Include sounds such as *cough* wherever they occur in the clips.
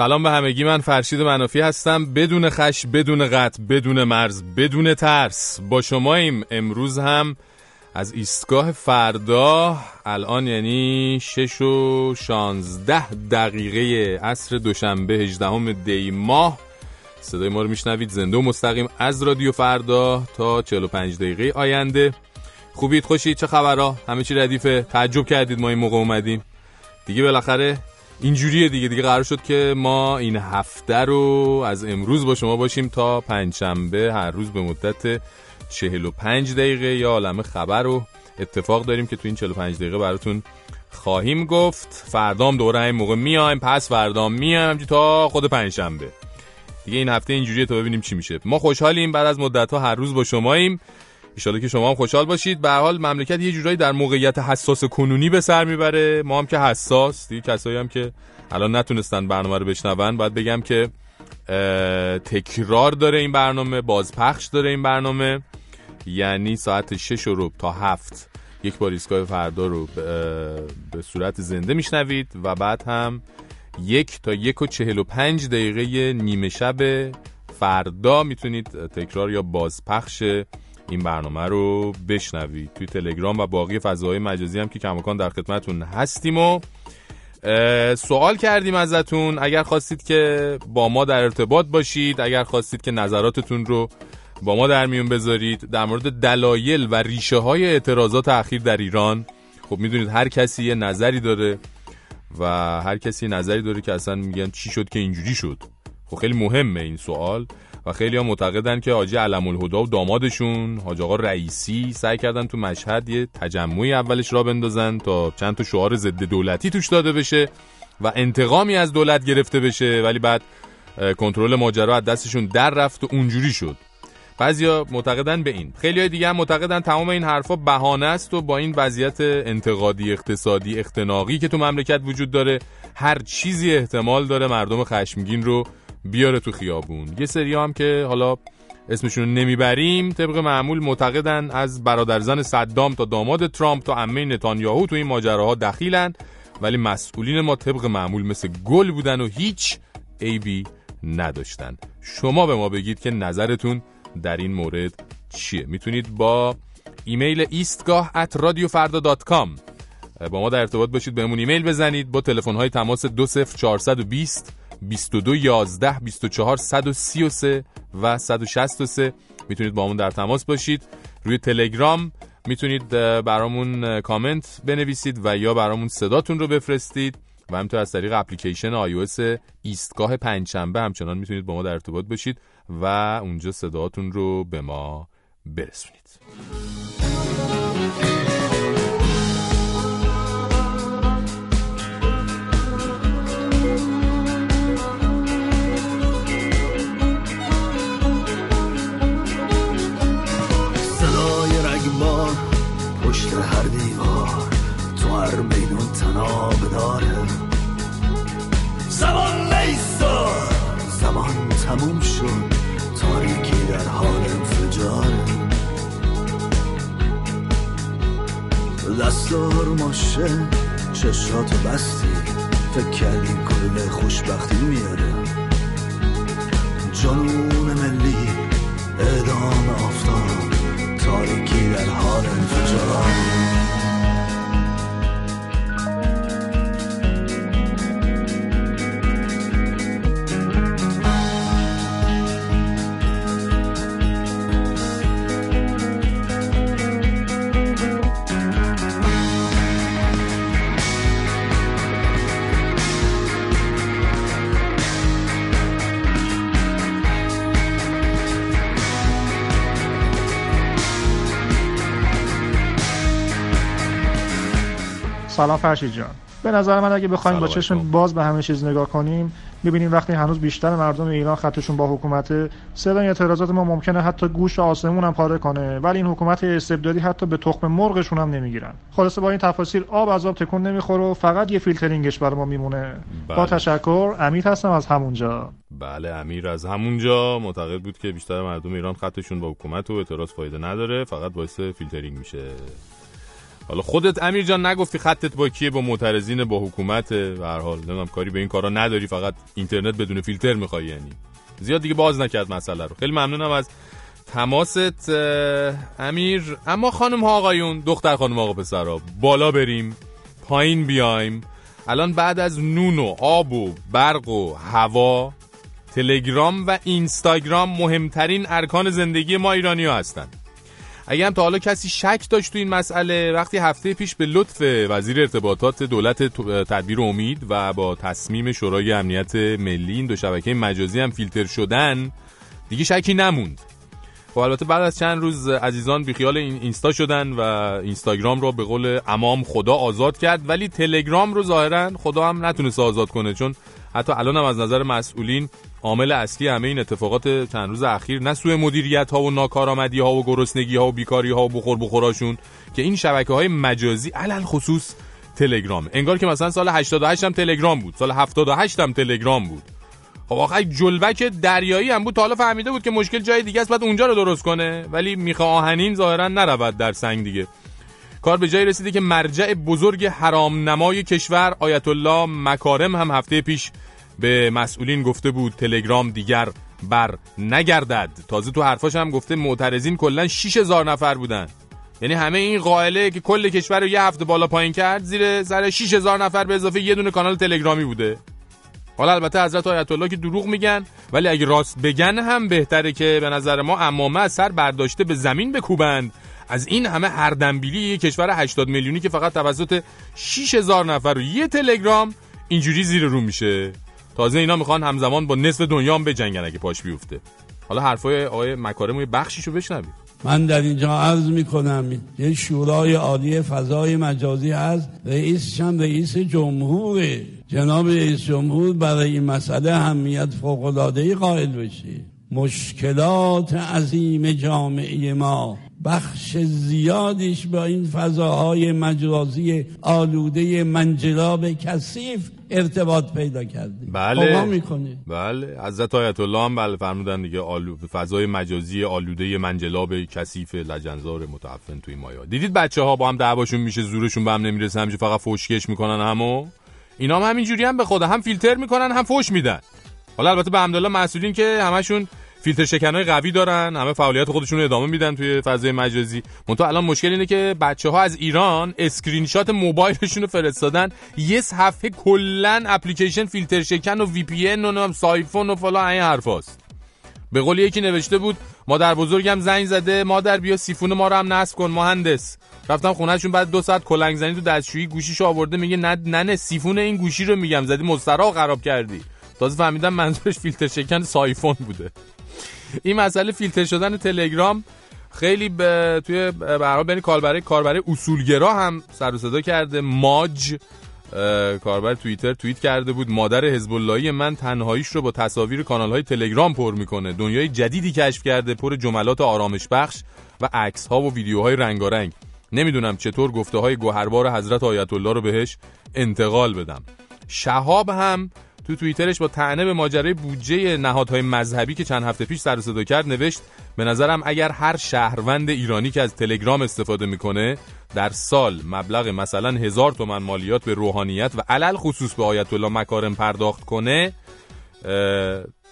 سلام به همگی من فرشید منافی هستم. بدون خش بدون قطع بدون مرز بدون ترس. با شماییم امروز هم از ایستگاه فردا الان یعنی 6 و 16 دقیقه عصر دوشنبه 18 دی ماه. صدای ما رو میشنوید. زنده و مستقیم از رادیو فردا تا 45 دقیقه آینده. خوبید؟ خوشید؟ چه خبرها؟ همه چی ردیفه؟ تعجب کردید ما این موقع اومدیم؟ دیگه بالاخره اینجوریه دیگه دیگه قرار شد که ما این هفته رو از امروز با شما باشیم تا پنجشنبه هر روز به مدت 45 دقیقه. یا عالم خبر رو اتفاق داریم که تو این 45 دقیقه براتون خواهیم گفت. فردام دوره این موقع میایم. پس فردام میایم تا خود پنجشنبه. دیگه این هفته اینجوریه تا ببینیم چی میشه. ما خوشحالیم. بعد از مدت ها هر روز با شماییم. ان که شما هم خوشحال باشید. به حال مملکت یه جورایی در موقعیت حساس کنونی به سر می‌بره. ما هم که حساس دیگه کسایی هم که الان نتونستن برنامه رو بشنون. باید بگم که تکرار داره این برنامه بازپخش داره این برنامه. یعنی ساعت 6 رو تا هفت یک بار ایستگاه فردا رو به صورت زنده میشنوید و بعد هم یک تا یک و چهل و پنج دقیقه نیمه شب فردا می‌تونید تکرار یا بازپخش این برنامه رو بشنوید. توی تلگرام و باقی فضاهای مجازی هم که کماکان در خدمتون هستیم و سوال کردیم ازتون. اگر خواستید که با ما در ارتباط باشید اگر خواستید که نظراتتون رو با ما در میون بذارید در مورد دلایل و ریشه های اعتراضات اخیر در ایران خب می‌دونید هر کسی یه نظری داره و هر کسی نظری داره که اصلا میگن چی شد که اینجوری شد. خب خیلی مهمه این سوال. و خیلی ها معتقدن که حاجی علم الهدا و دامادشون. حاج آقا رئیسی سعی کردن تو مشهد یه تجمعی اولش را بندازن تا چند تا شعار ضد دولتی توش داده بشه و انتقامی از دولت گرفته بشه. ولی بعد کنترل ماجرا از دستشون در رفت و اونجوری شد. بعضیا معتقدن به این. خیلی های دیگه هم معتقدن تمام این حرفا بهانه است و با این وضعیت انتقادی اقتصادی اختناقی که تو مملکت وجود داره هر چیزی احتمال داره مردم خشمگین رو بیاره تو خیابون. یه سری هم که حالا اسمشون نمی‌بریم طبق معمول معتقدن از برادرزن صدام تا داماد ترامپ تا عمه نتانیاهو تو این ماجراها دخیلن. ولی مسئولین ما طبق معمول مثل گل بودن و هیچ عیبی نداشتن. شما به ما بگید که نظرتون در این مورد چیه؟ می‌تونید با ایمیل ایستگاه at radiofarda.com با ما در ارتباط باشید بهمون ایمیل بزنید. با تلفن های تماس 20420 22 11 24 133 و 163 می‌تونید با همون در تماس باشید. روی تلگرام می‌تونید برامون کامنت بنویسید و یا برامون صداتون رو بفرستید. و همینطور از طریق اپلیکیشن iOS ایستگاه پنجشنبه همچنان می‌تونید با ما در ارتباط باشید و اونجا صداتون رو به ما برسونید. پشت هر دیوار تو هر میدون تناب داره. زمان نیستا. زمان تموم شد. تاریکی در حال انفجاره دستار ماشه. چشاتو بستی. فکر کردی کل خوشبختی میاره. جنون ملی اعدام آفتاب. تاریکی در حال انفجار سلام فرشید جان. به نظر من اگه بخوایم با چشم باز به همه چیز نگاه کنیم می‌بینیم وقتی هنوز بیشتر مردم ایران خطشون با حکومته صدای اعتراضات ما ممکنه حتی گوش آسمون هم پاره کنه ولی این حکومت استبدادی حتی به تخم مرغشون هم نمی‌گیرن. خلاصه با این تفاصیل آب از آب تکون نمی‌خوره و فقط یه فیلترینگش برای ما میمونه. بله. با تشکر امیر هستم از همونجا بله امیر از همونجا معتقد بود که بیشتر مردم ایران خطشون با حکومته و اعتراض فایده نداره فقط باعث فیلترینگ میشه. حالا خودت امیر جان نگفتی خطت با کیه؟ با معترضین با حکومت؟ به هر حال نمی‌دونم کاری به این کارا نداری فقط اینترنت بدون فیلتر می‌خوای یعنی. زیاد دیگه باز نکرد مسئله رو. خیلی ممنونم از تماست امیر. اما خانم ها آقایون دختر خانم آقا پسرا بالا بریم پایین بیایم. الان بعد از نون و آب و برق و هوا تلگرام و اینستاگرام مهمترین ارکان زندگی ما ایرانی ها هستند اگه هم تا حالا کسی شک داشت تو این مسئله وقتی هفته پیش به لطف وزیر ارتباطات دولت تدبیر امید و با تصمیم شورای امنیت ملی این دو شبکه مجازی هم فیلتر شدن دیگه شکی نموند. خب البته بعد از چند روز عزیزان بیخیال این اینستا شدن و اینستاگرام رو به قول امام خدا آزاد کرد ولی تلگرام رو ظاهرا خدا هم نتونست آزاد کنه چون حتی الان هم از نظر مسئولین عامل اصلی همه این اتفاقات چند روز اخیر نه سوء مدیریت ها و ناکارآمدی ها و گرسنگی ها و بیکاری ها و بخور بخوراشون که این شبکه های مجازی علل خصوص تلگرام انگار که مثلا سال 88 هم تلگرام بود سال 78 هم تلگرام بود. خب آخه جلبک دریایی هم بود تا حالا فهمیده بود که مشکل جای دیگه است بعد اونجا رو درست کنه. ولی میخه آهنین ظاهرا نرود در سنگ دیگه. کار به جای رسیده که مرجع بزرگ حرام نمای کشور آیت الله مکارم هم هفته پیش به مسئولین گفته بود تلگرام دیگر بر نگردد. تازه تو حرفاش هم گفته معترضین کلا 6000 نفر بودن. یعنی همه این قائله که کل کشور رو یه هفته بالا پایین کرد زیر سر 6000 نفر به اضافه یه دونه کانال تلگرامی بوده. حالا البته حضرت آیت الله که دروغ میگن ولی اگه راست بگن هم بهتره که به نظر ما امامه از سر برداشته به زمین بکوبند. از این همه هر دنبیلی کشور 80 میلیونی که فقط توسط 6000 نفر و یه تلگرام اینجوری زیر رو میشه. تازه اینا می‌خوان همزمان با نصف دنیا هم بجنگن اگه پاش بیفته. حالا حرفای آقای مکارم یه بخشیشو بشنوید من در اینجا عرض می‌کنم یه شورای عالی فضای مجازی هست رئیس هم رئیس جمهور جناب رئیس جمهور برای این مسئله همیت ای قائل بشه مشکلات عظیم جامعه ما. بخش زیادیش با این فضاهای مجازی آلوده منجلاب کثیف ارتباط پیدا کردیم. بله. می‌کنه بله. حضرت آیت الله هم بله فرمودن دیگه آلو... فضای مجازی آلوده منجلاب کثیف لجنزار متعفن توی مایا. دیدید بچه ها با هم دعواشون میشه زورشون به هم نمی‌رسه همینجوری فقط فوشکش می‌کنن همو؟ اینا هم همینجوری هم به خدا. هم فیلتر می‌کنن هم فوش میدن. حالا البته به حمدالله مسئولین که همشون فیلتر شکنای قوی دارن همه فعالیت خودشون ادامه میدن توی فضای مجازی. منتها الان مشکل اینه که بچه ها از ایران اسکرین شات موبایلشون رو فرستادن. یه صفحه کلا اپلیکیشن فیلتر شکن و VPN و سایفون و فلان این حرفاست به قول یکی نوشته بود مادر بزرگم زنگ زده مادر بیا سیفون ما رو هم نصب کن مهندس. رفتم خونهشون بعد دو ساعت کلنگ زنی تو دستشویی گوشیشو آورده میگه ننه سیفون این گوشی رو میگم. زدی مستراح خراب کردی. تازه فهمیدم منظورش فیلتر شکن سایفون بوده. این مسئله فیلتر شدن تلگرام خیلی به توی برای بین کاربر کاربر اصولگرا هم سر و صدا کرده. ماج کاربر توییتر توییت کرده بود مادر حزب من تنهاییش رو با تصاویر کانال های تلگرام پر می‌کنه. دنیای جدیدی کشف کرده پر جملات آرامش بخش و عکس ها و ویدیوهای رنگارنگ. نمی‌دونم چطور گفته های گوهربار حضرت آیت الله رو بهش انتقال بدم. شهاب هم تو توییترش با تعنه به ماجرای بودجه نهادهای مذهبی که چند هفته پیش سر صدا کرد نوشت به نظرم اگر هر شهروند ایرانی که از تلگرام استفاده می‌کنه در سال مبلغ مثلا هزار تومن مالیات به روحانیت و علل خصوص به آیت الله مکارم پرداخت کنه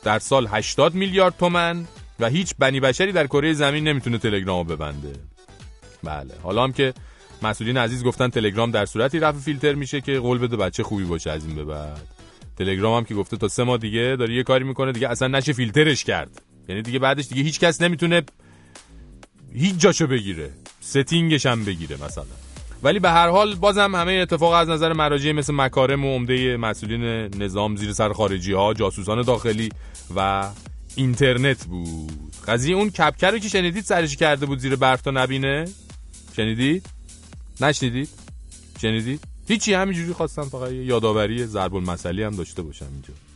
در سال 80 میلیارد تومن و هیچ بنی بشری در کره زمین نمی‌تونه تلگرامو ببنده. بله حالا هم که مسئولین عزیز گفتن تلگرام در صورتی رفع فیلتر میشه که قول بده بچه خوبی باشه از این به بعد. تلگرام هم که گفته تا سه ماه دیگه داره یه کاری می‌کنه دیگه اصلا نشه فیلترش کرد. یعنی دیگه بعدش دیگه هیچ کس نمی‌تونه هیچ جاشو بگیره. ستینگش هم بگیره مثلا. ولی به هر حال بازم همه اتفاق از نظر مراجع مثل مکارم و عمده مسئولین نظام زیر سر خارجی ها جاسوسان داخلی و اینترنت بود. قضیه اون کپکر رو که شنیدید سرش کرده بود زیر برف تا نبینه؟ شنیدید؟ نشنیدید؟ شنیدید؟ هیچی همینجوری خواستم فقط یادآوری ضرب المثلی هم داشته باشم اینجا.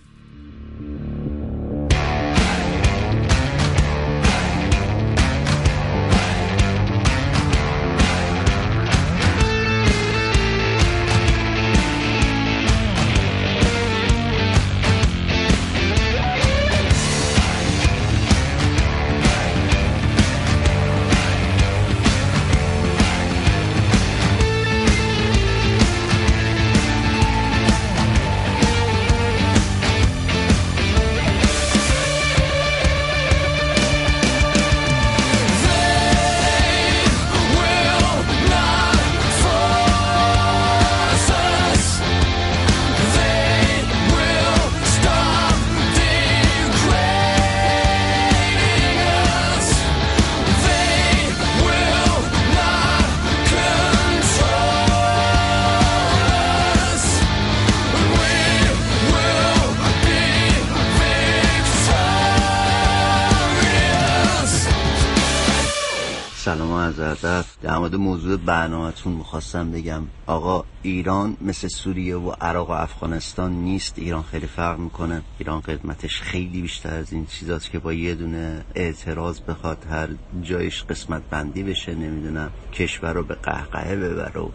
موضوع برنامهتون می‌خواستم بگم. آقا ایران مثل سوریه و عراق و افغانستان نیست. ایران خیلی فرق می‌کنه. ایران قدمتش خیلی بیشتر از این چیزاست که با یه دونه اعتراض بخواد هر جایش قسمت بندی بشه نمی‌دونم کشور رو به قهقهه ببره و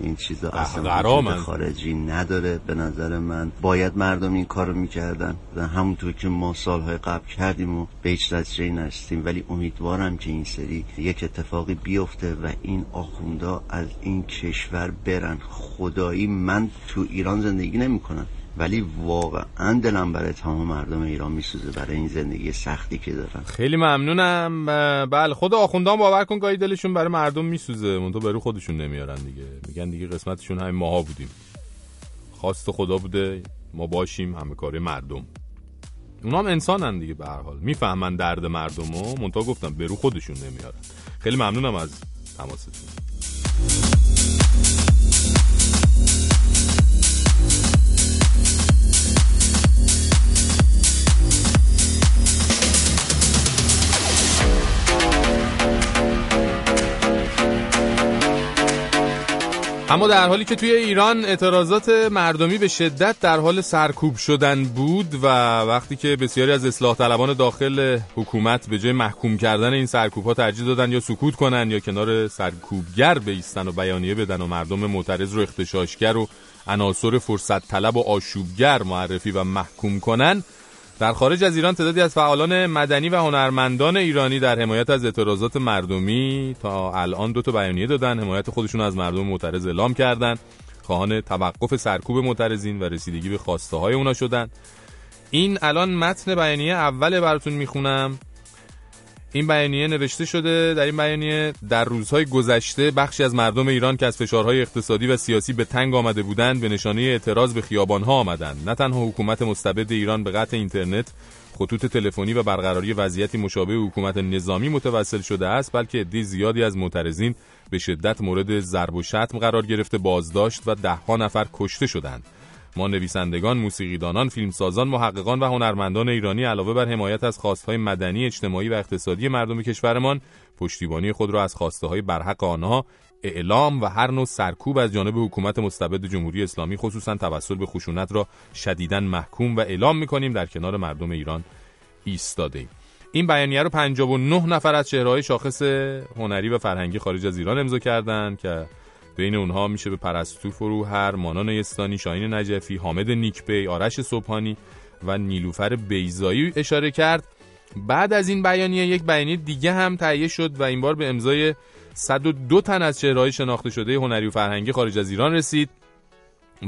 این چیزا اصلا خارجی نداره. به نظر من باید مردم این کارو می‌کردن. همونطور که ما سالهای قبل کردیم و به هیچ نتیجه نرسیدیم. ولی امیدوارم که این سری یک اتفاقی بیفته و این آخوندا از این کشور برن. خدایی من تو ایران زندگی نمی‌کنم. ولی واقعا دلم برای تمام مردم ایران میسوزه برای این زندگی سختی که دارن خیلی ممنونم. بله خود آخوندان باور کن گاهی دلشون برای مردم میسوزه. منتها برای خودشون نمیارن دیگه. میگن دیگه قسمتشون همین ماها بودیم. خواست خدا بوده ما باشیم همه کاری مردم. اونا هم انسانن دیگه به هر حال. می‌فهمن درد مردم و منتها گفتم برو خودشون نمیارن. خیلی ممنونم از تماستون. اما در حالی که توی ایران اعتراضات مردمی به شدت در حال سرکوب شدن بود و وقتی که بسیاری از اصلاح طلبان داخل حکومت به جای محکوم کردن این سرکوب ها ترجیح دادن یا سکوت کنن یا کنار سرکوبگر بیستن و بیانیه بدن و مردم معترض رو اختشاشگر و عناصر فرصت طلب و آشوبگر معرفی و محکوم کنن در خارج از ایران تعدادی از فعالان مدنی و هنرمندان ایرانی در حمایت از اعتراضات مردمی تا الان دو تا بیانیه دادن. حمایت خودشون از مردم معترض اعلام کردند خواهان توقف سرکوب معترضین و رسیدگی به خواسته های اونا شدن. این الان متن بیانیه اول براتون می‌خونم. این بیانیه نوشته شده در این بیانیه در روزهای گذشته بخشی از مردم ایران که از فشارهای اقتصادی و سیاسی به تنگ آمده بودند به نشانه اعتراض به خیابانها آمدند. نه تنها حکومت مستبد ایران به قطع اینترنت خطوط تلفنی و برقراری وضعیتی مشابه حکومت نظامی متوسل شده است بلکه عده زیادی از معترضین به شدت مورد ضرب و شتم قرار گرفته بازداشت و دهها نفر کشته شدند. ما نویسندگان، موسیقیدانان، فیلمسازان، محققان و هنرمندان ایرانی علاوه بر حمایت از خواستهای مدنی، اجتماعی و اقتصادی مردم کشورمان، پشتیبانی خود را از خواسته های برحق آنها اعلام و هر نوع سرکوب از جانب حکومت مستبد جمهوری اسلامی خصوصا توسل به خشونت را شدیدا محکوم و اعلام می‌کنیم در کنار مردم ایران ایستاده ایم. این بیانیه رو 59 نفر از چهرههای شاخص هنری و فرهنگی خارج از ایران امضا کردند که بین اونها میشه به پرستو فروهر، مانا نیستانی، شاهین نجفی، حامد نیکبی، آرش صبحانی و نیلوفر بیزایی اشاره کرد. بعد از این بیانیه یک بیانیه دیگه هم تهیه شد و این بار به امضای 102 تن از چهرههای شناخته شده هنری و فرهنگی خارج از ایران رسید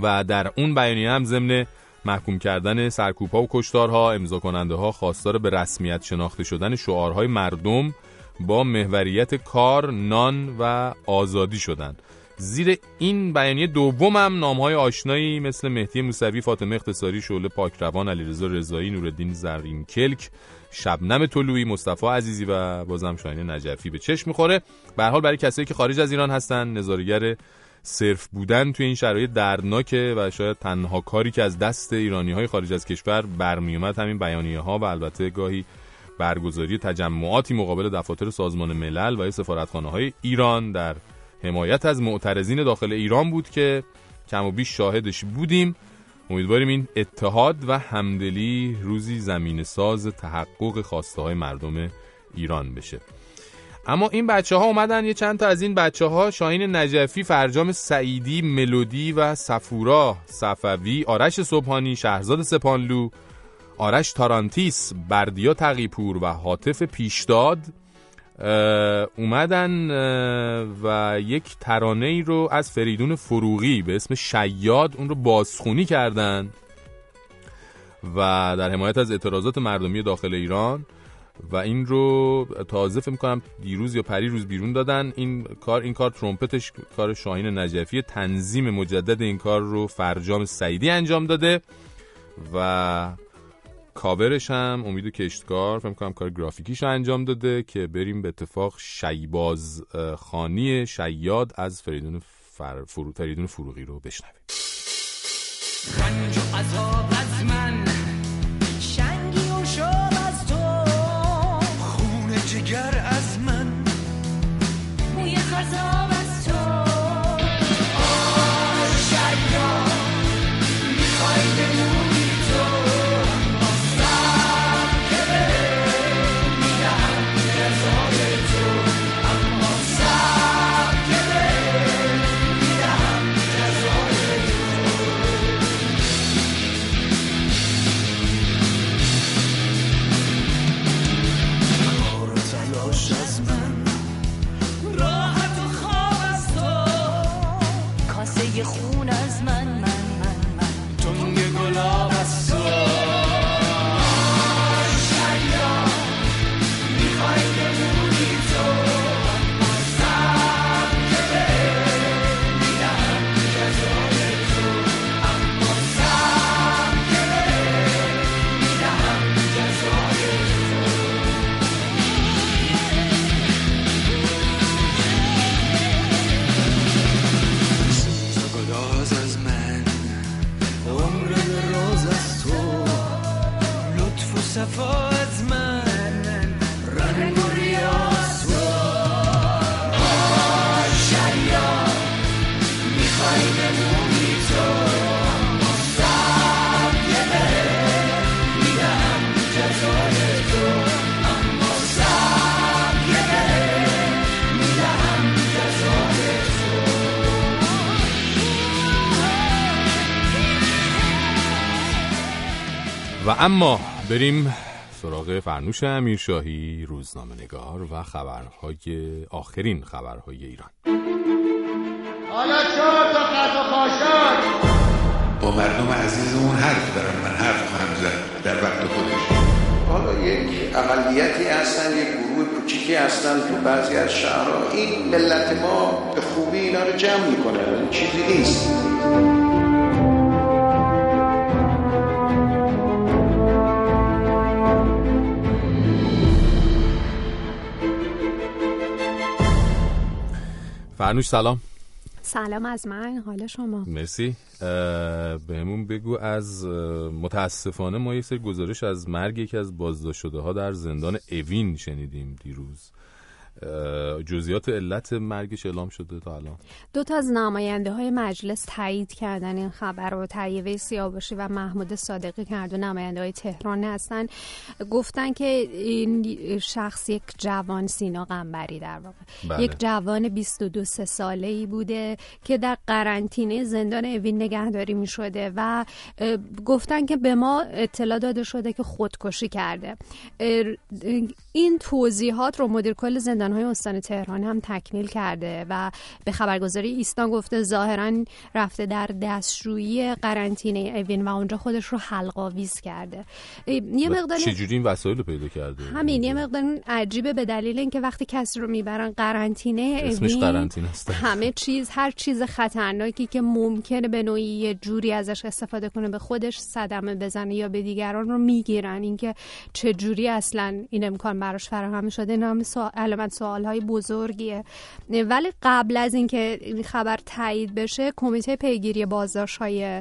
و در اون بیانیه هم ضمن محکوم کردن سرکوبها و کشتارها امضا کننده ها خواستار به رسمیت شناخته شدن شعارهای مردم با محوریت کار، نان و آزادی شدند. زیر این بیانیه دومم نامهای آشنایی مثل مهدی موسوی، فاطمه اختصاری، شعله پاکروان، علیرضا رضایی، نورالدین زرین کلک، شبنم طلویی، مصطفی عزیزی و بازم شاهین نجفی به چشم می‌خوره. به حال برای کسایی که خارج از ایران هستن نظارگر صرف بودن توی این شرایط دردناکه و شاید تنها کاری که از دست ایرانی های خارج از کشور برمیومد همین بیانیه ها و البته گاهی برگزاری تجمعاتی مقابل دفاتر سازمان ملل و سفارتخانه های ایران در حمایت از معترضین داخل ایران بود که کم و بیش شاهدش بودیم. امیدواریم این اتحاد و همدلی روزی زمین ساز تحقق خواسته های مردم ایران بشه. اما این بچه ها اومدن یه چند تا از این بچه ها شاهین نجفی، فرجام سعیدی، ملودی و سفورا صفوی، آرش صبحانی، شهرزاد سپانلو، آرش تارانتیس، بردیا تقیپور و حاطف پیشداد. اومدن و یک ترانه ای رو از فریدون فروغی به اسم شیاد اون رو بازخونی کردن و در حمایت از اعتراضات مردمی داخل ایران و این رو تازه فکر می‌کنم دیروز یا پری روز بیرون دادن. این کار این کار ترومپتش کار شاهین نجفی تنظیم مجدد این کار رو فرجام سعیدی انجام داده و کاورش هم امید کشتکار فکر کنم کار گرافیکیش انجام داده که بریم به اتفاق شیباز خانی شیاد از فریدون فر... فرو... فریدون فروغی رو بشنویم. اما بریم سراغ فرنوش امیرشاهی روزنامه نگار و خبرهای آخرین خبرهای ایران. حالا چهار تا خط و با مردم عزیزمون حرف دارم من حرف خواهم زد در وقت خودش. حالا یک اقلیتی هستن یک گروه کوچیکی هستن تو بعضی از شهرها. این ملت ما به خوبی اینا رو جمع می‌کنه چیزی نیست. فرنوش سلام. سلام از من حال شما؟ مرسی. بهمون بگو از متاسفانه ما یک سری گزارش از مرگ یکی از بازداشت شده ها در زندان اوین شنیدیم دیروز. جزئیات علت مرگش اعلام شده تا الان. دو تا از نماینده های مجلس تایید کردن این خبر رو. طیبه سیاوشی و محمود صادقی کرد و نماینده های تهران هستن گفتن که این شخص یک جوان سینا قنبری در واقع. بله. یک جوان 22 سه ساله ای بوده که در قرنطینه زندان اوین نگهداری می شده و گفتن که به ما اطلاع داده شده که خودکشی کرده. این توضیحات رو مدیر کل زندان های استان تهران هم تکمیل کرده و به خبرگزاری ایستان گفته ظاهرا رفته در دستشویی قرنطینه اوین و اونجا خودش رو حلقاویز کرده. یه مقدار چجوری این وسایل رو پیدا کرده؟ همین یه مقدار عجیبه به دلیل اینکه وقتی کسی رو می‌برن قرنطینه اسمش قرنطینه است. همه چیز هر چیز خطرناکی که ممکنه به نوعی یه جوری ازش استفاده کنه به خودش صدمه بزنه یا به دیگران رو می‌گیرن. اینکه چه جوری اصلا این امکان براش فراهم شده نام علامت سوالهای بزرگیه. ولی قبل از اینکه این خبر تایید بشه کمیته پیگیری بازداشت های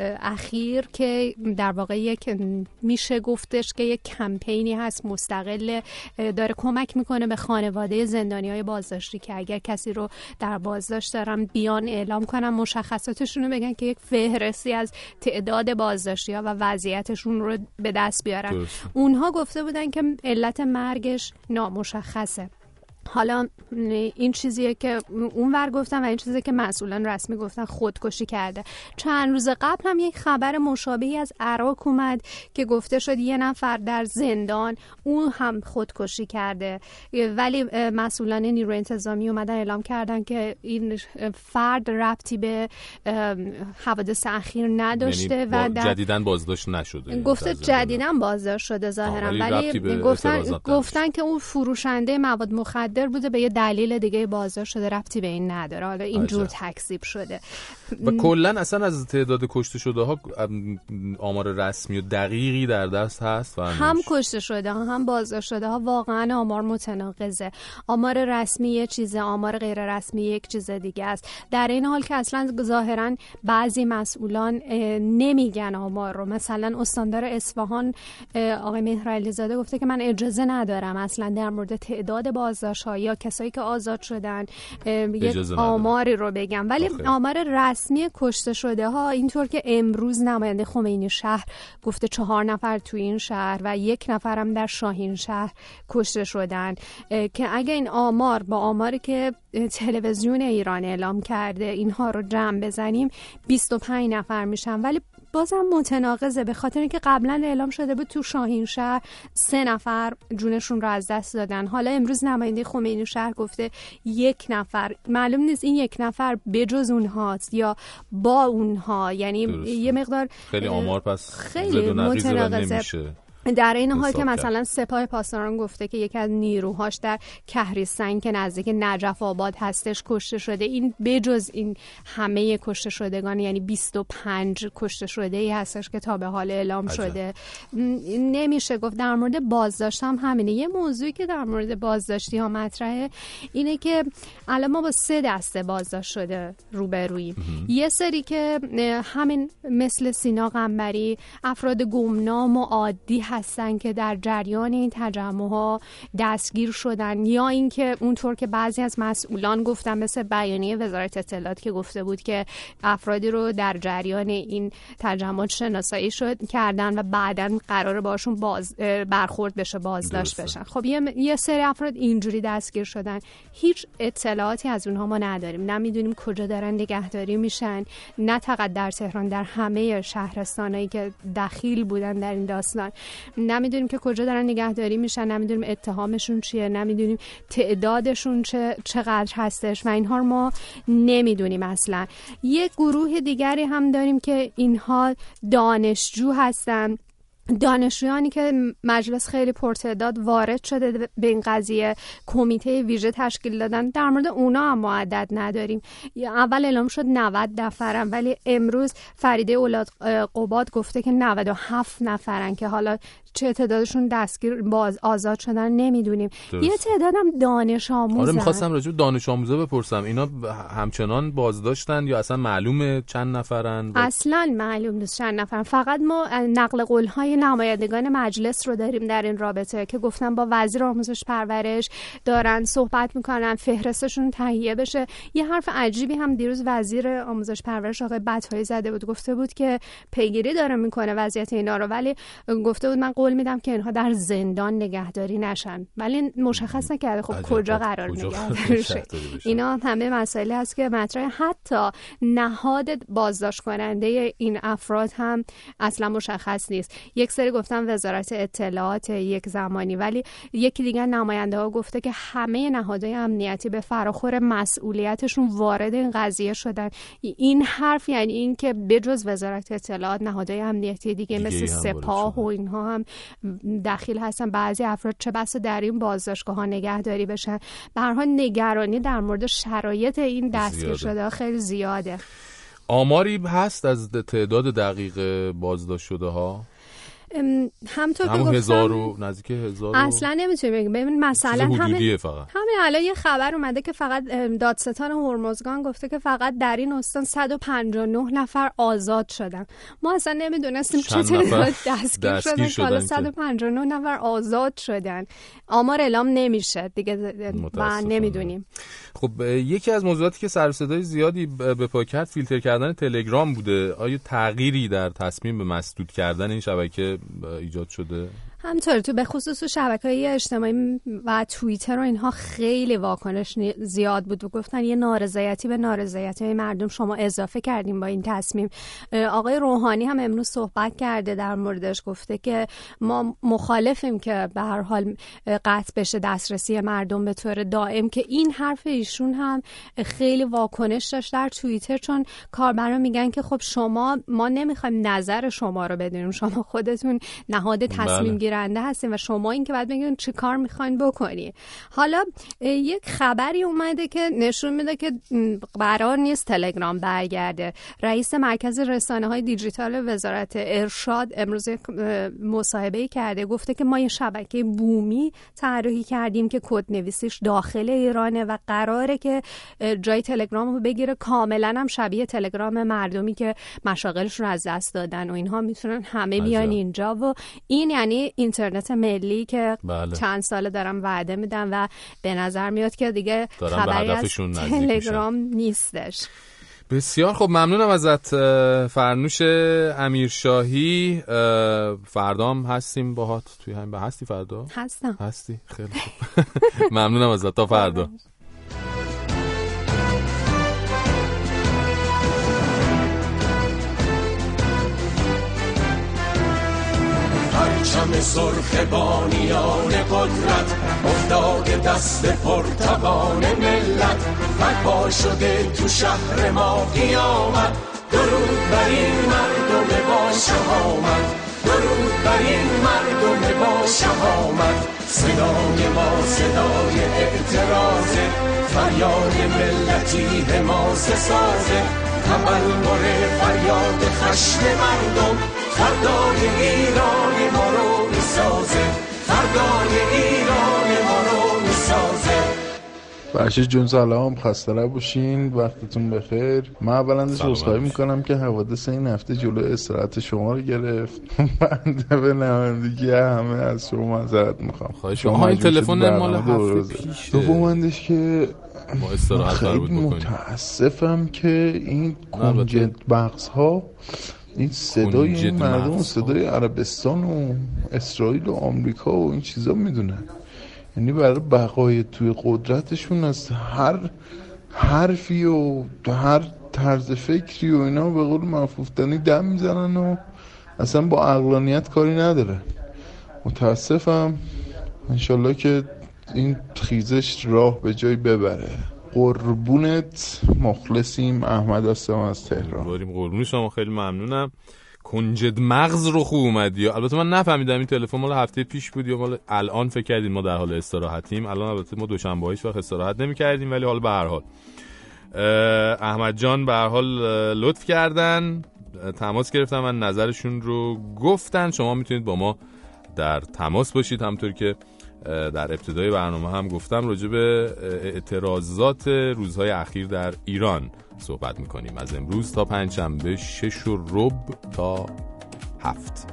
اخیر که در واقع یک میشه گفتش که یک کمپینی هست مستقل داره کمک می‌کنه به خانواده زندانی های بازداشتی که اگر کسی رو در بازداشت دارن بیان اعلام کنن مشخصاتشون رو بگن که یک فهرستی از تعداد بازداشتی ها و وضعیتشون رو به دست بیارن. اونها گفته بودن که علت مرگش نامشخصه. حالا این چیزیه که اون ور گفتن و این چیزی که مسئولان رسمی گفتن خودکشی کرده. چند روز قبل هم یک خبر مشابهی از عراق اومد که گفته شد یه نفر در زندان اون هم خودکشی کرده. ولی مسئولان نیرو انتظامی اومدن اعلام کردن که این فرد ربطی به حوادث اخیر نداشته یعنی و در جدیدن بازداشت نشده. گفته جدیدن بازداشت شده ظاهرا. ولی گفتن گفتن که اون فروشنده مواد مخدر مخدر بوده به یه دلیل دیگه بازداشت شده رفتی به این نداره. حالا اینجور تکذیب شده. و کلا اصلا از تعداد کشته شده ها آمار رسمی و دقیقی در دست هست و هم کشته شده ها هم بازداشت شده ها. واقعا آمار متناقضه. آمار رسمی یه چیزه آمار غیر رسمی یک چیز دیگه است. در این حال که اصلا ظاهرا بعضی مسئولان نمیگن آمار رو. مثلا استاندار اصفهان آقای مهر زاده گفته که من اجازه ندارم اصلا در مورد تعداد بازداشت ها یا کسایی که آزاد شدن یک آماری رو بگم. ولی آمار رسمی کشته شده ها اینطور که امروز نماینده خمینی شهر گفته چهار نفر تو این شهر و یک نفرم در شاهین شهر کشته شدن که اگه این آمار با آماری که تلویزیون ایران اعلام کرده اینها رو جمع بزنیم 25 نفر میشن. ولی بازم متناقضه. به خاطر اینکه قبلا اعلام شده بود تو شاهین شهر سه نفر جونشون رو از دست دادن. حالا امروز نماینده خمینی شهر گفته یک نفر. معلوم نیست این یک نفر بجز اونهاست یا با اونها. یعنی یه مقدار خیلی آمار پس خیلی متناقضه. در این حال که مثلا سپاه پاسداران گفته که یکی از نیروهاش در کهریستان که نزدیک نجف آباد هستش کشته شده. این بجز این همه کشته شدگان یعنی 25 کشته شده ای هستش که تا به حال اعلام شده. نمیشه گفت در مورد بازداشت هم همینه. یه موضوعی که در مورد بازداشتی ها مطرحه اینه که الان ما با سه دسته بازداشت شده روبروییم. یه سری که همین مثل سینا قنبری افراد گمنام و عادی هستن که در جریان این تجمع ها دستگیر شدن یا اینکه اونطور که بعضی از مسئولان گفتن مثل بیانیه وزارت اطلاعات که گفته بود که افرادی رو در جریان این تجمع شناسایی شد کردن و بعدا قرار باشون باز برخورد بشه بازداشت بشن. خب یه, یه سری افراد اینجوری دستگیر شدن. هیچ اطلاعاتی از اونها ما نداریم. نمی‌دونیم کجا دارن نگهداری میشن نه فقط در تهران در همه شهرستانایی که دخیل بودن در این داستان. نمی‌دونیم که کجا دارن نگهداری میشن نمی‌دونیم اتهامشون چیه نمی‌دونیم تعدادشون چه چقدر هستش و اینها رو ما نمی‌دونیم اصلا. یک گروه دیگری هم داریم که اینها دانشجو هستن. دانشجویانی که مجلس خیلی پرتعداد وارد شده به این قضیه کمیته ویژه تشکیل دادن در مورد اونا هم معدد نداریم. اول اعلام شد 90 نفرن ولی امروز فریده اولاد قباد گفته که 97 نفرن که حالا چه تعدادشون دستگیر باز آزاد شدن نمی‌دونیم. یه تعدادم دانش آموزن. آره می‌خواستم راجع دانش آموزه بپرسم. اینا همچنان بازداشتن یا اصلا معلومه چند نفرن؟ اصلا معلوم نیست چند نفرن. فقط ما نقل قول های نمایندگان مجلس رو داریم در این رابطه که گفتن با وزیر آموزش پرورش دارن صحبت می‌کنن فهرستشون تهیه بشه. یه حرف عجیبی هم دیروز وزیر آموزش پرورش آقای بطایی زده بود. گفته بود که پیگیری داره می‌کنه وضعیت اینا رو. ولی گفته بود من قول میدم که اینها در زندان نگهداری نشن. ولی مشخص نکرده خب کجا قرار نگهداری اینا همه مسائلی هست که مطرح. حتی نهاد بازداشت کننده این افراد هم اصلا مشخص نیست. یک سری گفتن وزارت اطلاعات یک زمانی ولی یکی دیگه نماینده ها گفته که همه نهادهای امنیتی به فراخور مسئولیتشون وارد این قضیه شدن. این حرف یعنی این که بجز وزارت اطلاعات نهادهای امنیتی دیگه, دیگه مثل سپاه و اینها هم دخیل هستن. بعضی افراد چه بسا در این بازداشتگاه ها نگهداری بشن. به نگرانی در مورد شرایط این دستگیر شده خیلی زیاده. آماری هست از تعداد دقیق بازداشت شده ها همطور که هزار و نزدیک هزار اصلا نمی‌تونی بگیم ببین مثلا همین فقط. همین الان یه خبر اومده که فقط دادستان هرمزگان گفته که فقط در این استان 159 نفر آزاد شدن. ما اصلا نمی‌دونستیم چه تعداد دستگیر شدن که حالا 159 نفر آزاد شدن. آمار اعلام نمیشه. دیگه و نمی‌دونیم. خب یکی از موضوعاتی که سر صدای زیادی به پا کرد فیلتر کردن تلگرام بوده. آیا تغییری در تصمیم به مسدود کردن این شبکه ایجاد شده؟ همطور تو به خصوص شبکه های اجتماعی و توییتر و اینها خیلی واکنش زیاد بود. و گفتن یه نارضایتی به نارضایتی های مردم شما اضافه کردیم با این تصمیم. آقای روحانی هم امروز صحبت کرده در موردش. گفته که ما مخالفیم که به هر حال قطع بشه دسترسی مردم به طور دائم که این حرف ایشون هم خیلی واکنش داشت در توییتر. چون کاربران میگن که خب شما ما نمی‌خوایم نظر شما رو بدونیم. شما خودتون نهاد تصمیم بله. گیرنده هستین و شما این که بعد بگین چی کار می‌خواین بکنی. حالا یک خبری اومده که نشون میده که قرار نیست تلگرام برگرده. رئیس مرکز رسانه های دیجیتال وزارت ارشاد امروز مصاحبه کرده. گفته که ما یه شبکه بومی طراحی کردیم که کد نویسیش داخل ایرانه و قراره که جای تلگرام رو بگیره. کاملا هم شبیه تلگرام مردمی که مشاغلشون از دست دادن و اینها می‌تونن همه بیان اینجا. و این یعنی اینترنت ملی که بله. چند ساله دارم وعده میدم و به نظر میاد که دیگه خبری از تلگرام نیستش. بسیار خب ممنونم ازت فرنوش امیرشاهی. فردام هستیم باهات توی همین هستی فردا؟ هستم. هستی؟ خیلی خوب. *laughs* ممنونم ازت تا فردا. پرچم سرخ بانیان قدرت افتاده دست پرتوان ملت. برپا شده تو شهر ما قیامت. درود بر این مردم با شهامت. درود بر این مردم با شهامت. صدای ما صدای اعتراضه. فریاد ملتی حماسه سازه تبلور فریاد خشم مردم. فردای ایران ما رو می‌سازه. فردای ایران ما رو می‌سازه. فرشید جون سلام. خسته نباشین. وقتتون بخیر. من اولا عذرخواهی می‌کنم که حوادث این هفته جلو استراحت شما رو گرفت. *laughs* من به نمایندگی همه از شما معذرت می‌خوام. شما این تلفن مال هفته پیش دومندش که با استراحت خیلی متاسفم که این کنجد بغز ها این صدای این مردم صدای عربستان و اسرائیل و آمریکا و این چیزا می‌دونن. یعنی برای بقای توی قدرتشون از هر حرفی و هر طرز فکری و اینا به قول مفوفتنی دم می‌زنن و اصلا با اقلانیت کاری نداره متاسفم. انشالله که این خیزش راه به جای ببره. قربونت مخلصیم احمد هستم از تهران. باریم قربون شما خیلی ممنونم. کنجد مغز رو خوب اومدی. البته من نفهمیدم این تلفن مال هفته پیش بود یا مال الان فکر کردیم ما در حال استراحتیم. الان البته ما دوشنبه هیچ وقت استراحت نمی‌کردیم ولی حالا به هر حال. احمد جان به هر حال لطف کردن. تماس گرفتم من نظرشون رو گفتن. شما می‌تونید با ما در تماس باشید. همطور که در ابتدای برنامه هم گفتم راجع به اعتراضات روزهای اخیر در ایران صحبت می‌کنیم. از امروز تا پنجشنبه شش و رب تا هفت.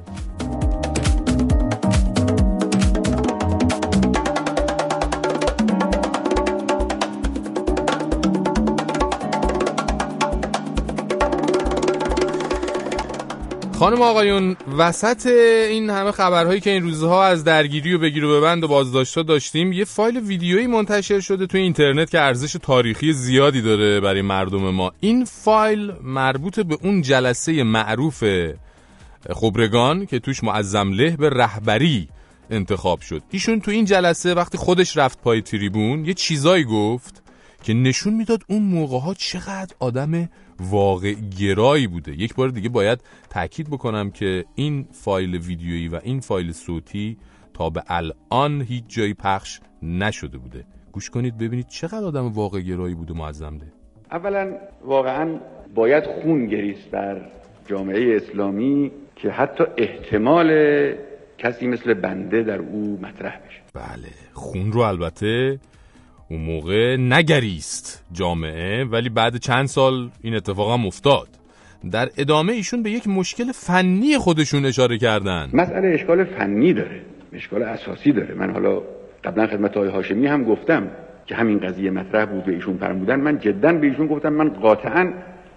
خانم آقایون وسط این همه خبرهایی که این روزها از درگیری و بگیر و ببند و بازداشتها داشتیم یه فایل ویدیویی منتشر شده توی اینترنت که ارزش تاریخی زیادی داره برای مردم ما. این فایل مربوط به اون جلسه معروف خبرگان که توش معظم له به رهبری انتخاب شد. ایشون تو این جلسه وقتی خودش رفت پای تریبون یه چیزایی گفت که نشون می‌داد اون موقع ها چقدر آدم واقع گرایی بوده. یک بار دیگه باید تاکید بکنم که این فایل ویدیویی و این فایل صوتی تا به الان هیچ جایی پخش نشده بوده. گوش کنید ببینید چقدر آدم واقع گرایی بوده معظم ده. اولا واقعا باید خون گریست در جامعه اسلامی که حتی احتمال کسی مثل بنده در او مطرح بشه. بله خون رو البته اون موقع نگریست جامعه ولی بعد چند سال این اتفاق هم افتاد. در ادامه ایشون به یک مشکل فنی خودشون اشاره کردن. مسئله اشکال فنی داره اشکال اساسی داره. من حالا قبلا خدمت های هاشمی هم گفتم که همین قضیه مطرح بود به ایشون فرمودن. من جدا به ایشون گفتم من قاطعا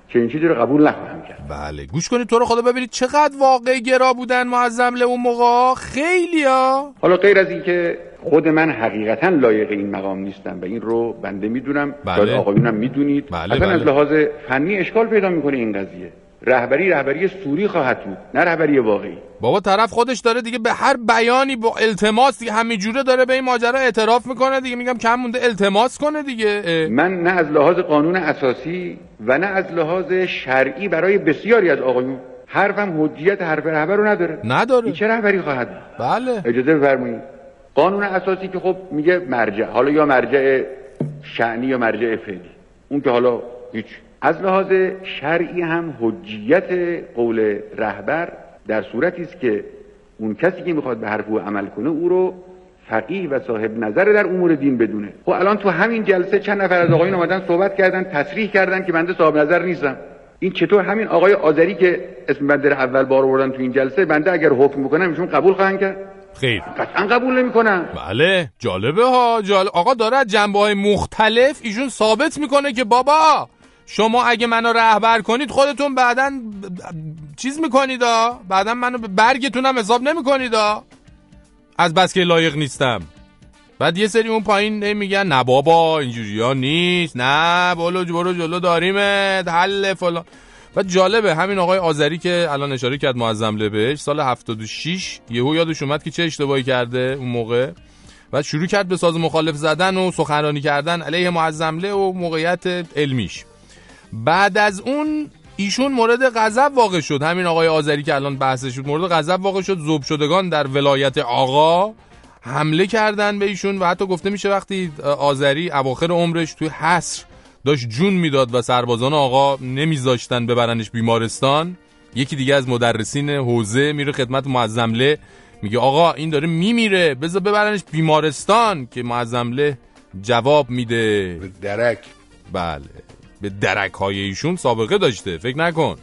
که این چیزی رو قبول نخواهم کرد. بله گوش کنید تو رو خدا ببینید چقدر واقع گرا بودن معظم اون موقع. خیلی ها حالا غیر از اینکه خود من حقیقتا لایق این مقام نیستم و این رو بنده می‌دونم. بله. آقایونم می‌دونید. بله اصلا بله. از لحاظ فنی اشکال پیدا می‌کنه این قضیه. رهبری رهبری سوری خواهد بود نه رهبری واقعی. بابا طرف خودش داره دیگه به هر بیانی با التماس دیگه همینجوره داره به این ماجرا اعتراف می‌کنه دیگه. میگم کم مونده التماس کنه دیگه. من نه از لحاظ قانون اساسی و نه از لحاظ شرعی برای بسیاری از آقایون حرفم حجیت حرف رهبر رو نداره. نداره. این چه رهبری خواهد بله. اجازه بفرمایید. قانون اساسی که خب میگه مرجع حالا یا مرجع شعنی یا مرجع فعلی. اون که حالا هیچ. از لحاظ شرعی هم حجیت قول رهبر در صورتی است که اون کسی که می‌خواد به حرف او عمل کنه او رو فقیه و صاحب نظر در امور دین بدونه. خب الان تو همین جلسه چند نفر از آقایون اومدن صحبت کردن تصریح کردن که بنده صاحب نظر نیستم. این چطور همین آقای آذری که اسم بنده اول بار آوردن تو این جلسه بنده اگر حکم بکنم ایشون قبول خواهند کرد؟ خیر. قطعا قبول نمی‌کنن بله جالبه ها. جالب. آقا داره از جنبه های مختلف ایشون ثابت می‌کنه که بابا شما اگه منو رهبر کنید خودتون بعدا چیز می‌کنید بعدا منو به برگتونم حساب نمی‌کنید از بس که لایق نیستم. بعد یه سری اون پایین میگن نه بابا اینجوری ها نیست. نه برو جلو داریمت حل فلان. و جالبه همین آقای آذری که الان اشاره کرد معظم بهش سال 76 یهو یادش اومد که چه اشتباهی کرده اون موقع و شروع کرد به ساز مخالف زدن و سخنرانی کردن علیه معظم و موقعیت علمیش. بعد از اون ایشون مورد غضب واقع شد. همین آقای آذری که الان بحثش شد مورد غضب واقع شد. ذوب شدگان در ولایت آقا حمله کردن به ایشون و حتی گفته میشه وقتی آذری اواخر عمرش توی حصر داشت جون می‌داد و سربازان آقا نمیذاشتن ببرنش بیمارستان. یکی دیگه از مدرسین حوزه میره خدمت معظمله میگه آقا این داره میمیره بذار ببرنش بیمارستان که معظمله جواب میده. به درک. بله به درک های ایشون سابقه داشته فکر نکن.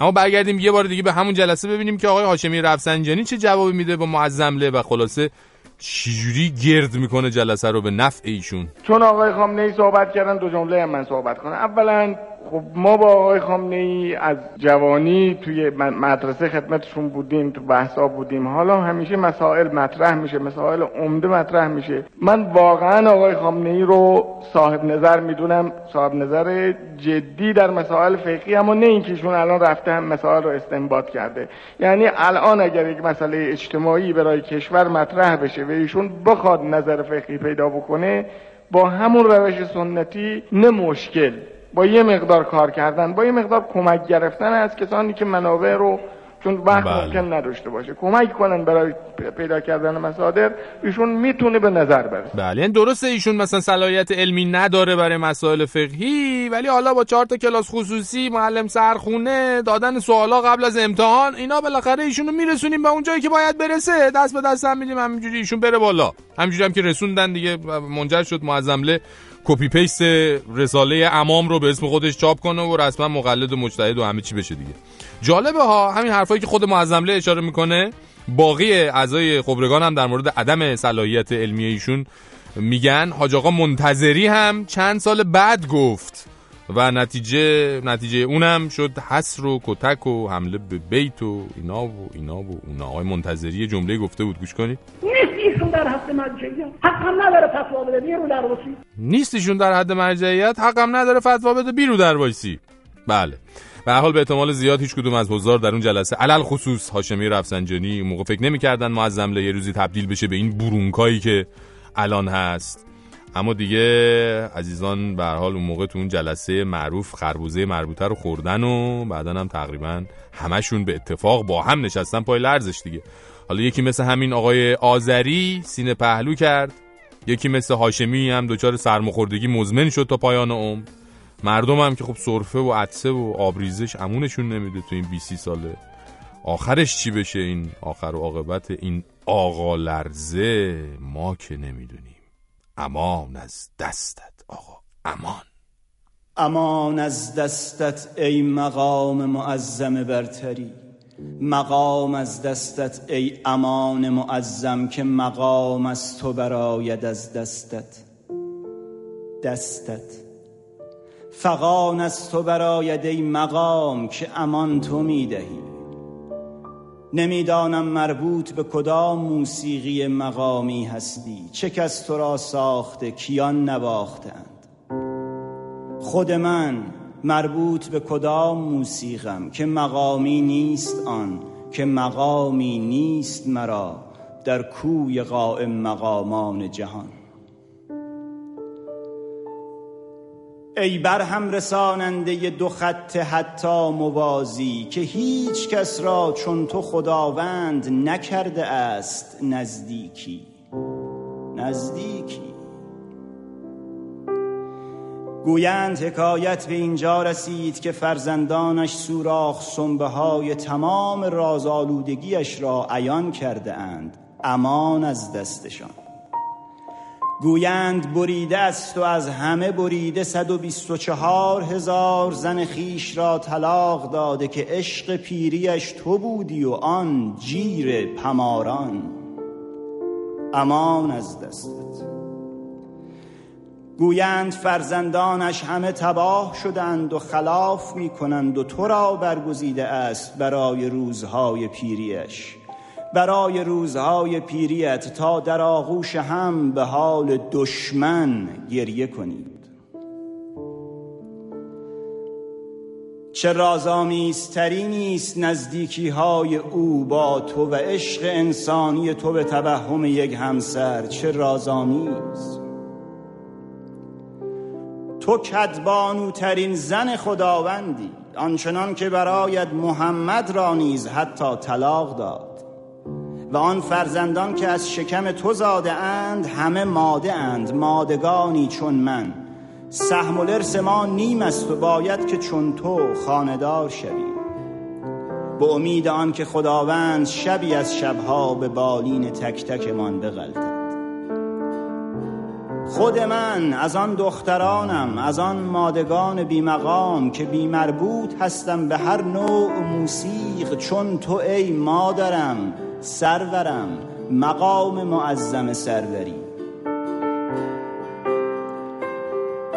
اما برگردیم یه بار دیگه به همون جلسه ببینیم که آقای هاشمی رفسنجانی چه جوابی میده با معظمله و خلاصه چجوری گرد می‌کنه جلسه رو به نفع ایشون؟ چون آقای خامنه ای صحبت کردن دو جمله من صحبت کنم. اولا خب ما با آقای خامنه ای از جوانی توی مدرسه خدمتشون بودیم تو بحثا بودیم. حالا همیشه مسائل مطرح میشه مسائل عمده مطرح میشه. من واقعا آقای خامنه ای رو صاحب نظر می‌دونم. صاحب نظر جدی در مسائل فقهی اما نه اینکه ایشون الان رفته هم مسائل رو استنباط کرده. یعنی الان اگر یک مسئله اجتماعی برای کشور مطرح بشه و ایشون بخواد نظر فقهی پیدا بکنه با همون روش سنتی نه مشکل. با یه مقدار کار کردن با یه مقدار کمک گرفتن از کسانی که منابع رو چون وقت بله. ممکن نداشته باشه کمک کنن برای پیدا کردن مصادر ایشون می‌تونه به نظر برسه. بله یعنی درسته ایشون مثلا صلاحیت علمی نداره برای مسائل فقهی ولی حالا با چهار تا کلاس خصوصی معلم سرخونه دادن سوالا قبل از امتحان اینا بالاخره ایشون رو میرسونیم به اون جایی که باید برسه. دست به دست هم میدیم همینجوری ایشون بره بالا. همینجوری هم که رسوندن دیگه منجر شد معظمله copy paste رساله امام رو به اسم خودش چاپ کنه و رسما مقلد و مجتهد و همه چی بشه دیگه. جالبه ها همین حرفایی که خود معظمله اشاره می‌کنه باقی اعضای خبرگان هم در مورد عدم صلاحیت علمی ایشون میگن. حاج آقا منتظری هم چند سال بعد گفت و نتیجه نتیجه اونم شد حصر و کتک و حمله به بیت و اینا و اینا و اونا. آقای منتظری جمله گفته بود گوش کنید. ایشون در حد مرجعیت. حقم نداره فتوا بده بی‌رودروایسی. نیست در حد مرجعیت حقم نداره فتوا بده بی‌رودروایسی. بله. به حال به احتمال زیاد هیچ کدوم از حضار در اون جلسه علل خصوص هاشمی رفسنجانی موقع فکر نمی‌کردن معظم یه روزی تبدیل بشه به این برونکایی که الان هست. اما دیگه عزیزان به حال اون موقع تو اون جلسه معروف خربوزه مربوطه رو خوردن و بعدا هم تقریبا همشون به اتفاق با هم نشستن پای لرزش دیگه. حالا یکی مثل همین آقای آذری سینه پهلو کرد. یکی مثل هاشمی هم دچار سرماخوردگی مزمن شد تا پایان عمر. مردم هم که خب سرفه و عطسه و آبریزش امونشون نمیده تو این 20 ساله. آخرش چی بشه این آخر و عاقبت این آقا لرزه؟ ما که نمی‌دونیم. امان از دستت آقا امان. امان از دستت ای مقام معظم برتری. مقام از دستت ای امان معظم که مقام از تو براید از دستت. دستت. فقان از تو براید ای مقام که امان تو می‌دهی. نمی‌دانم مربوط به کدام موسیقی مقامی هستی. چه کس تو را ساخته کیان نواختند. خود من مربوط به کدام موسیقم که مقامی نیست آن که مقامی نیست مرا در کوی قائم مقامان جهان. ای برهم رساننده دو خط حتی موازی که هیچ کس را چون تو خداوند نکرده است نزدیکی. نزدیکی. گویند حکایت به اینجا رسید که فرزندانش سوراخ سنبه های تمام رازآلودگیش را عیان کرده اند امان از دستشان. گویند بریده است و از همه بریده صد و بیست و چهار هزار زن خیش را طلاق داده که عشق پیریش تو بودی و آن جیر پماران. امان از دستت. گویند فرزندانش همه تباه شدند و خلاف می کنند و تو را برگزیده است برای روزهای پیریش. برای روزهای پیریت تا در آغوش هم به حال دشمن گریه کنید. چه رازآمیزتری نیست نزدیکی های او با تو و عشق انسانی تو به توهم یک همسر چه رازآمیز. تو کدبانوترین زن خداوندی آنچنان که برایت محمد را نیز حتی طلاق داد. و آن فرزندان که از شکم تو زاده اند همه ماده اند مادگانی چون من. سهم و لرس ما نیم است و باید که چون تو خاندار شوی. به امید آن که خداوند شبی از شبها به بالین تک تکمان بغلطد خود من از آن دخترانم از آن مادگان بیمقام که بیمربوط هستم به هر نوع موسیق. چون تو ای مادرم سرورم مقام معظم سروری.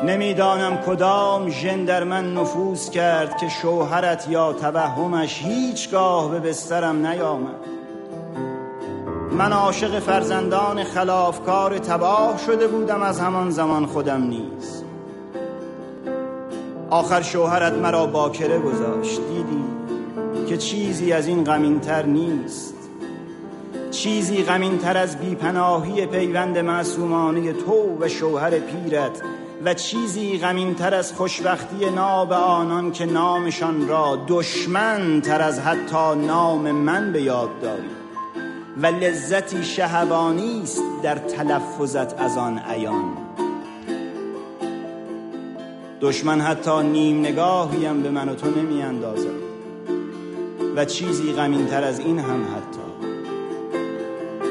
نمی‌دانم کدام ژن در من نفوذ کرد که شوهرت یا توهمش هیچگاه به بسترم نیامد. من عاشق فرزندان خلافکار تباه شده بودم از همان زمان خودم نیز آخر شوهرت مرا باکره گذاشت. دیدی که چیزی از این غمینتر نیست. چیزی غمینتر از بیپناهی پیوند معصومانه تو و شوهر پیرت و چیزی غمینتر از خوشبختی ناب آنان که نامشان را دشمن تر از حتی نام من به یاد داری. و لذتی شهوانی است در تلفظت از آن عیان. دشمن حتی نیم نگاهیم به من و تو نمی اندازد. و چیزی غمینتر از این هم حتی.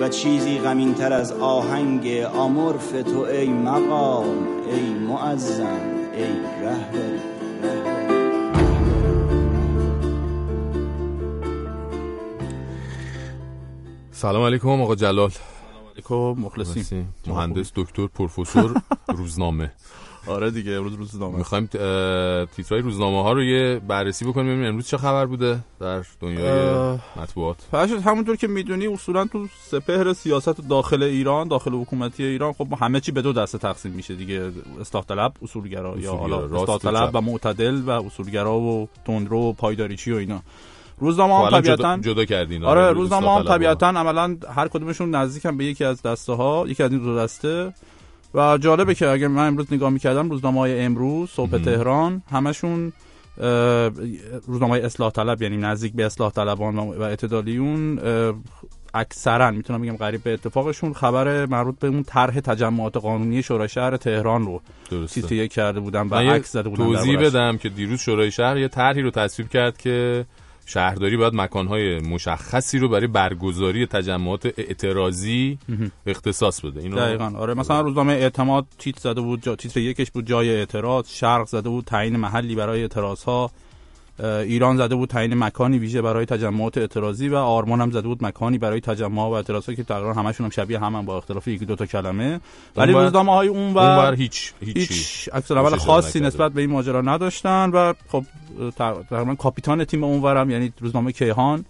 و چیزی غمینتر از آهنگ آمرف تو ای مقام ای معظم ای رهبری سلام علیکم آقا جلال. علیکم مخلصیم. مهندس دکتر پروفسور *laughs* روزنامه. آره دیگه امروز روزنامه. می‌خوایم تیترهای روزنامه ها رو یه بررسی بکنیم ببینیم امروز چه خبر بوده در دنیای مطبوعات. فرشت همونطور که می‌دونی اصولا تو سپهر سیاست داخل ایران داخل حکومتی ایران خب همه چی به دو دسته تقسیم میشه دیگه. اصلاح طلب اصولگرا یا حالا اصلاح طلب و معتدل و اصولگرا و تندرو و پایداریچی و اینا. روزنامه هم طبیعتا جدا, جدا کردین. آره روزنامه هم طبیعتا عملا هر کدومشون نزدیکن به یکی از دسته ها یکی از این دو دسته. و جالبه که اگر من امروز نگاه می‌کردم روزنامه های امروز صبح تهران همشون روزنامه های اصلاح طلب یعنی نزدیک به اصلاح طلبان و اعتدالیون اکثرا می‌تونم بگم قریب به اتفاقشون. خبر مربوط به اون طرح تجمعات قانونی شورای شهر تهران رو سیتی یک کرده بودن و عکس زده بودن توضیح بدم که دیروز شورای شهر یه طرحی رو تصویب کرد که شهرداری باید مکانهای مشخصی رو برای برگزاری تجمعات اعتراضی اختصاص بده. اینو دقیقا. آره مثلا روزنامه اعتماد تیتر زده بود جا... تیتر یکش بود جای اعتراض شرق زده بود تعیین محلی برای اعتراض ها ایران زده بود تعیین مکانی ویژه برای تجمعات اعتراضی و آرمان هم زده بود مکانی برای تجمع و اعتراضات که تقریبا همشون هم شبیه هم, هم با اختلاف یکی دو تا کلمه ولی روزنامه های اون ور هیچ هیچ, هیچ عکس خاصی نسبت به این ماجرا نداشتن و خب تقریبا کاپیتان تیم اونورم یعنی روزنامه کیهان.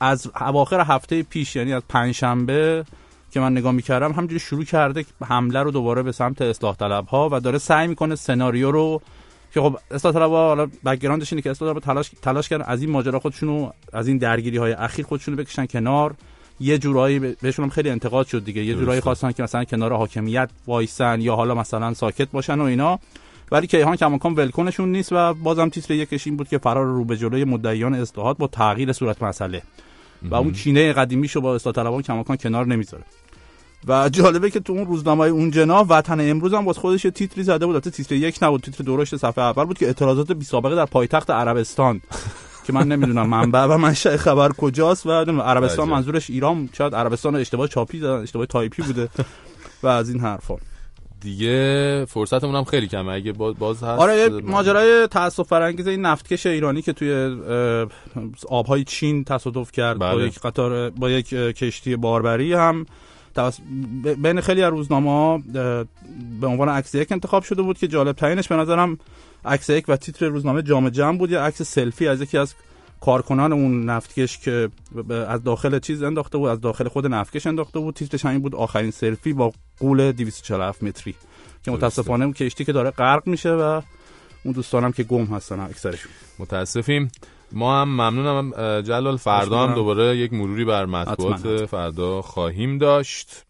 از اواخر هفته پیش یعنی از پنجشنبه که من نگاه می‌کردم همین‌جوری شروع کرده حمله رو دوباره به سمت اصلاح طلب ها و داره سعی می‌کنه سناریو رو که خب اصلاح طلب حالا background ش اینه که اصلاح طلب تلاش تلاش کردن. از این ماجرا خودشونو از این درگیری های اخیر خودشونو بکشن کنار. یه جورایی بهشون هم خیلی انتقاد شد دیگه. یه جورایی خواستن که مثلا کنار حاکمیت وایسن یا حالا مثلا ساکت باشن و اینا. ولی کیهان کماکان ولکنشون نیست و بازم تیتر یکش این بود که فرار رو به جلوی مدعیان اصلاحات با تغییر صورت مسئله. و اون کینه قدیمیشو با اصلاح طلبان کماکان کنار نمی‌ذاره. و جالبه که تو اون روزنامه اون جناب وطن امروز هم باز خودش تیتری زده بود. تیتر یک نبود تیتر درشت صفحه اول بود که اعتراضات بی سابقه در پایتخت عربستان. *laughs* که من نمی‌دونم منبع و منشأ خبر کجاست و عربستان منظورش ایران شاید عربستان اشتباه چاپی دادن اشتباه تایپی بوده. *laughs* و از این حرفا. دیگه فرصتمون هم خیلی کمه. اگه باز هست آره ماجرای تاسف برانگیز این نفتکش ایرانی که توی آبهای چین تصادف کرد بله. با یک قطار با یک کشتی باربری هم. بین خیلی از روزنامه به عنوان عکس یک انتخاب شده بود که جالب ترینش به نظرم عکس یک و تیتر روزنامه جام جمع بود یا عکس سلفی از یکی از کارکنان اون نفتکش که از داخل چیز انداخته بود از داخل خود نفتکش انداخته بود. تیترش همین بود آخرین سلفی با قول 247 متری که متاسفانه اون کشتی که داره غرق میشه و اون دوستانم که گم هستن اکثرشون متاسفیم. ما هم ممنونم. جلال فردا هم دوباره یک مروری بر مطبوعات فردا خواهیم داشت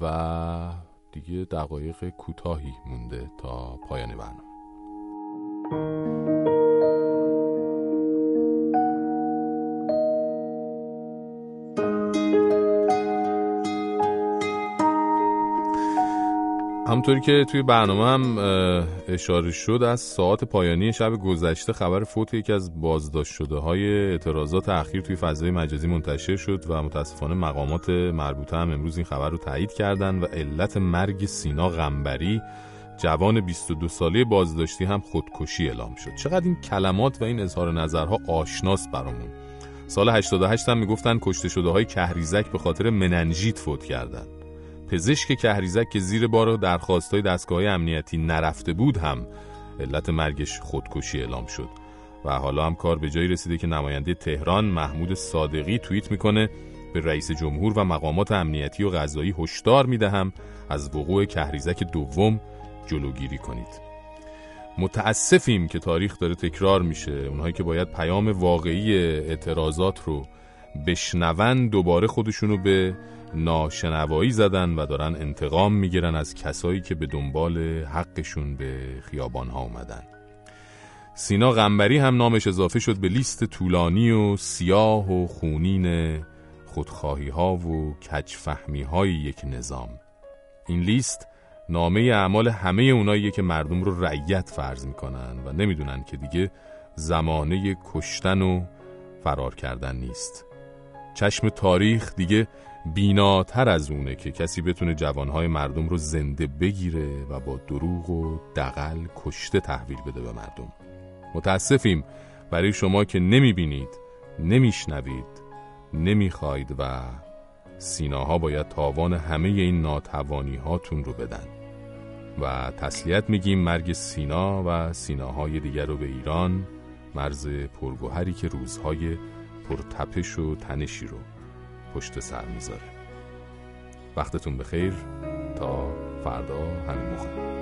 و دیگه دقایق کوتاهی مونده تا پایان برنامه. همطوری که توی برنامه هم اشاره شد از ساعت پایانی شب گذشته خبر فوت یکی از بازداشت شده های اعتراضات اخیر توی فضای مجازی منتشر شد و متاسفانه مقامات مربوطه هم امروز این خبر رو تایید کردن و علت مرگ سینا غنبری جوان 22 ساله بازداشتی هم خودکشی اعلام شد. چقدر این کلمات و این اظهار نظرها آشناست برامون. سال 88 هم می‌گفتن کشته شده های کهریزک به خاطر مننژیت فوت کردند پزشک کهریزک که زیر بار درخواستای دستگاه امنیتی نرفته بود هم علت مرگش خودکشی اعلام شد. و حالا هم کار به جایی رسیده که نماینده تهران محمود صادقی توییت می‌کنه به رئیس جمهور و مقامات امنیتی و غذایی هشدار می‌دهم از وقوع کهریزک دوم جلوگیری کنید. متاسفیم که تاریخ داره تکرار میشه. اونهایی که باید پیام واقعی اعتراضات رو بشنون دوباره خودشونو به ناشنوایی زدن و دارن انتقام می‌گیرن از کسایی که به دنبال حقشون به خیابان ها اومدن. سینا غنبری هم نامش اضافه شد به لیست طولانی و سیاه و خونین خودخواهی ها و کچفهمی های یک نظام. این لیست نامه اعمال همه اونایی که مردم رو رعیت فرض می‌کنن و نمی‌دونن که دیگه زمانه کشتن و فرار کردن نیست. چشم تاریخ دیگه بیناتر از اونه که کسی بتونه جوانهای مردم رو زنده بگیره و با دروغ و دقل کشته تحویل بده به مردم. متاسفیم. برای شما که نمی‌بینید نمیشنوید نمی‌خواید و سیناها باید تاوان همه این ناتوانی هاتون رو بدن. و تسلیت میگیم مرگ سینا و سیناهای دیگر رو به ایران مرز پرگوهری که روزهای پرتپش و تنشی رو. پشت سر می‌ذاره. وقتتون بخیر. تا فردا همین موقع.